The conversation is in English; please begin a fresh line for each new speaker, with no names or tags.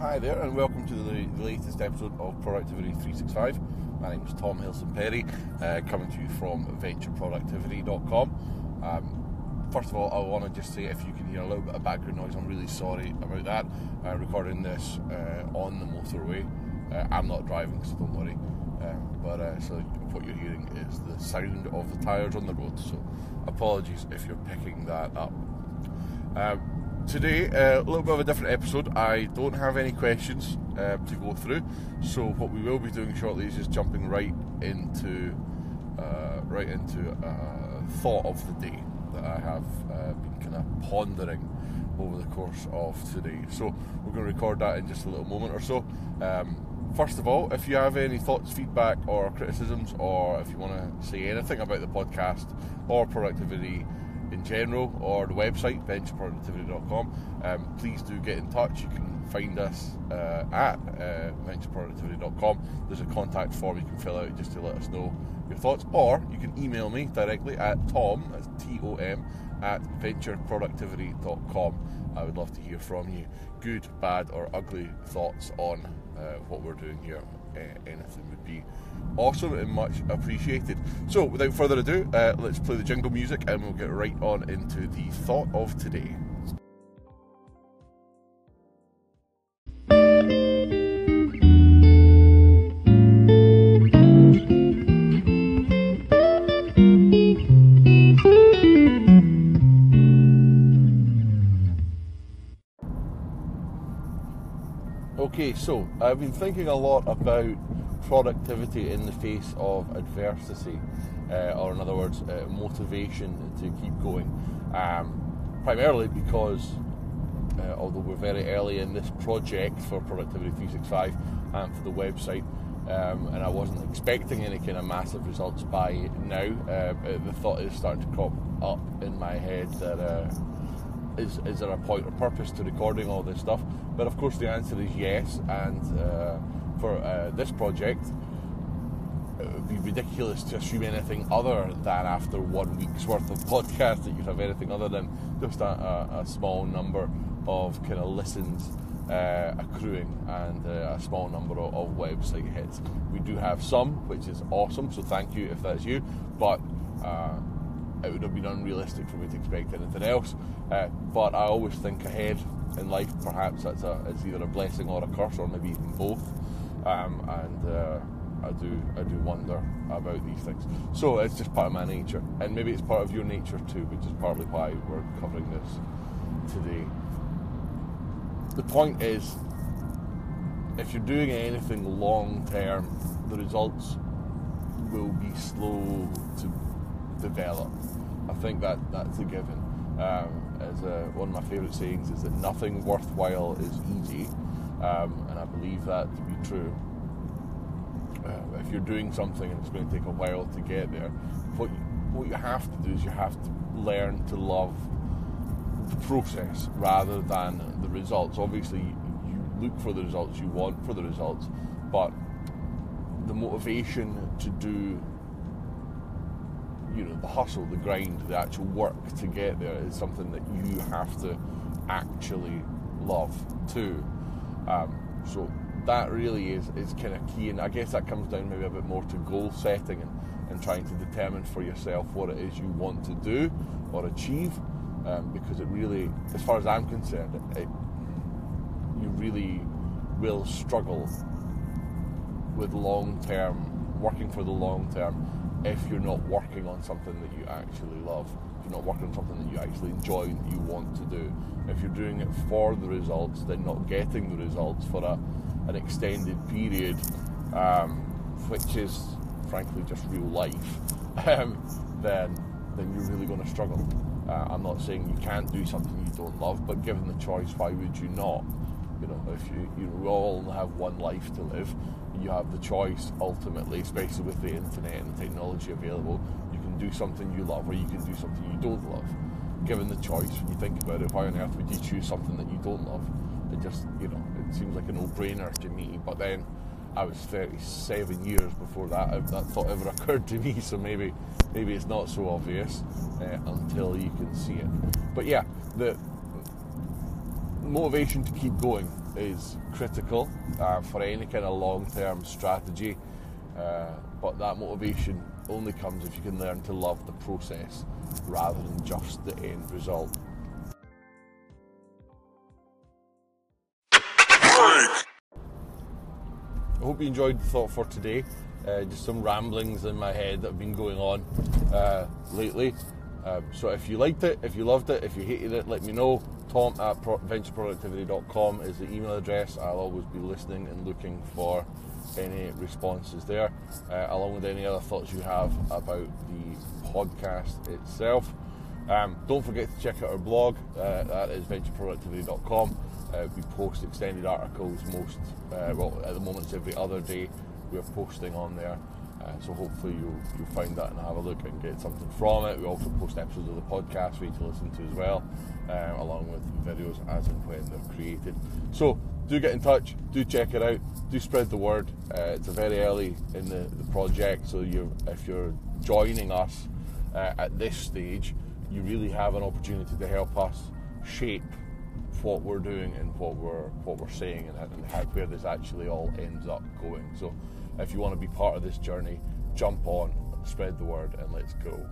Hi there, and welcome to the, latest episode of Productivity 365. My name is Tom Hilson Perry, uh, coming to you from ventureproductivity.com. Um, first of all, I want to just say if you can hear a little bit of background noise, I'm really sorry about that. Uh, recording this uh, on the motorway. Uh, I'm not driving, so don't worry. Um, but uh, so what you're hearing is the sound of the tyres on the road. So apologies if you're picking that up. Um, today, uh, a little bit of a different episode. I don't have any questions uh, to go through, so what we will be doing shortly is just jumping right into uh, right into a thought of the day that I have uh, been kind of pondering over the course of today. So we're going to record that in just a little moment or so. Um, first of all, if you have any thoughts, feedback, or criticisms, or if you want to say anything about the podcast or productivity in general or the website ventureproductivity.com um, please do get in touch. You can find us uh, at uh, ventureproductivity.com there's a contact form you can fill out just to let us know your thoughts or you can email me directly at tom that's t-o-m at ventureproductivity.com i would love to hear from you. Good bad or ugly thoughts on uh, what we're doing here anything would be awesome and much appreciated. So, without further ado, uh, let's play the jingle music and we'll get right on into the thought of today. Okay, so I've been thinking a lot about productivity in the face of adversity, uh, or in other words, uh, motivation to keep going. Um, primarily because, uh, although we're very early in this project for Productivity 365 and for the website, um, and I wasn't expecting any kind of massive results by now, uh, the thought is starting to crop up in my head that uh, is, is there a point or purpose to recording all this stuff? But of course, the answer is yes, and uh, for uh, this project, it would be ridiculous to assume anything other than after one week's worth of podcast that you'd have anything other than just a, a, a small number of kind of listens uh, accruing and uh, a small number of, of, website hits. We do have some, which is awesome, so thank you if that's you, but uh, it would have been unrealistic for me to expect anything else. Uh, but I always think ahead in life. Perhaps that's a, it's either a blessing or a curse, or maybe even both. Um, and uh, I do I do wonder about these things. So it's just part of my nature, and maybe it's part of your nature too, which is partly why we're covering this today. The point is, if you're doing anything long term, the results will be slow develop. I think that that's a given. Um, as a, one of my favourite sayings is that nothing worthwhile is easy, um, and I believe that to be true. Uh, if you're doing something and it's going to take a while to get there, what you, what you have to do is you have to learn to love the process rather than the results. Obviously, you look for the results, you want for the results, but the motivation to do you know the hustle, the grind, the actual work to get there is something that you have to actually love too. Um, so that really is is kind of key, and I guess that comes down maybe a bit more to goal setting and, and trying to determine for yourself what it is you want to do or achieve. Um, because it really, as far as I'm concerned, it, it, you really will struggle with long term working for the long term if you're not working on something that you actually love, if you're not working on something that you actually enjoy and that you want to do, if you're doing it for the results, then not getting the results for a, an extended period, um, which is frankly just real life, um, then then you're really going to struggle. Uh, I'm not saying you can't do something you don't love, but given the choice, why would you not? You know, if you you know, we all have one life to live, you have the choice ultimately, especially with the internet and the technology available. You can do something you love or you can do something you don't love. Given the choice, when you think about it, why on earth would you choose something that you don't love? It just, you know, it seems like a no-brainer to me. But then I was 37 years before that that thought ever occurred to me. So maybe maybe it's not so obvious uh, until you can see it. But yeah, the motivation to keep going is critical uh, for any kind of long-term strategy. Uh, but that motivation only comes if you can learn to love the process rather than just the end result. I hope you enjoyed the thought for today. Uh, just some ramblings in my head that have been going on uh, lately. Um, so if you liked it, if you loved it, if you hated it, let me know. Tom at ventureproductivity.com is the email address. I'll always be listening and looking for any responses there, uh, along with any other thoughts you have about the podcast itself. Um, don't forget to check out our blog. Uh, that is ventureproductivity.com. Uh, we post extended articles most, uh, well, at the moment it's every other day. We're posting on there. Uh, so hopefully you'll, you'll find that and have a look and get something from it. We also post episodes of the podcast for you to listen to as well, uh, along with videos as and when they're created. So do get in touch, do check it out, do spread the word. Uh, it's a very early in the, the project, so you if you're joining us uh, at this stage, you really have an opportunity to help us shape what we're doing and what we're what we're saying and, and how, where this actually all ends up going. So if you want to be part of this journey, jump on, spread the word, and let's go.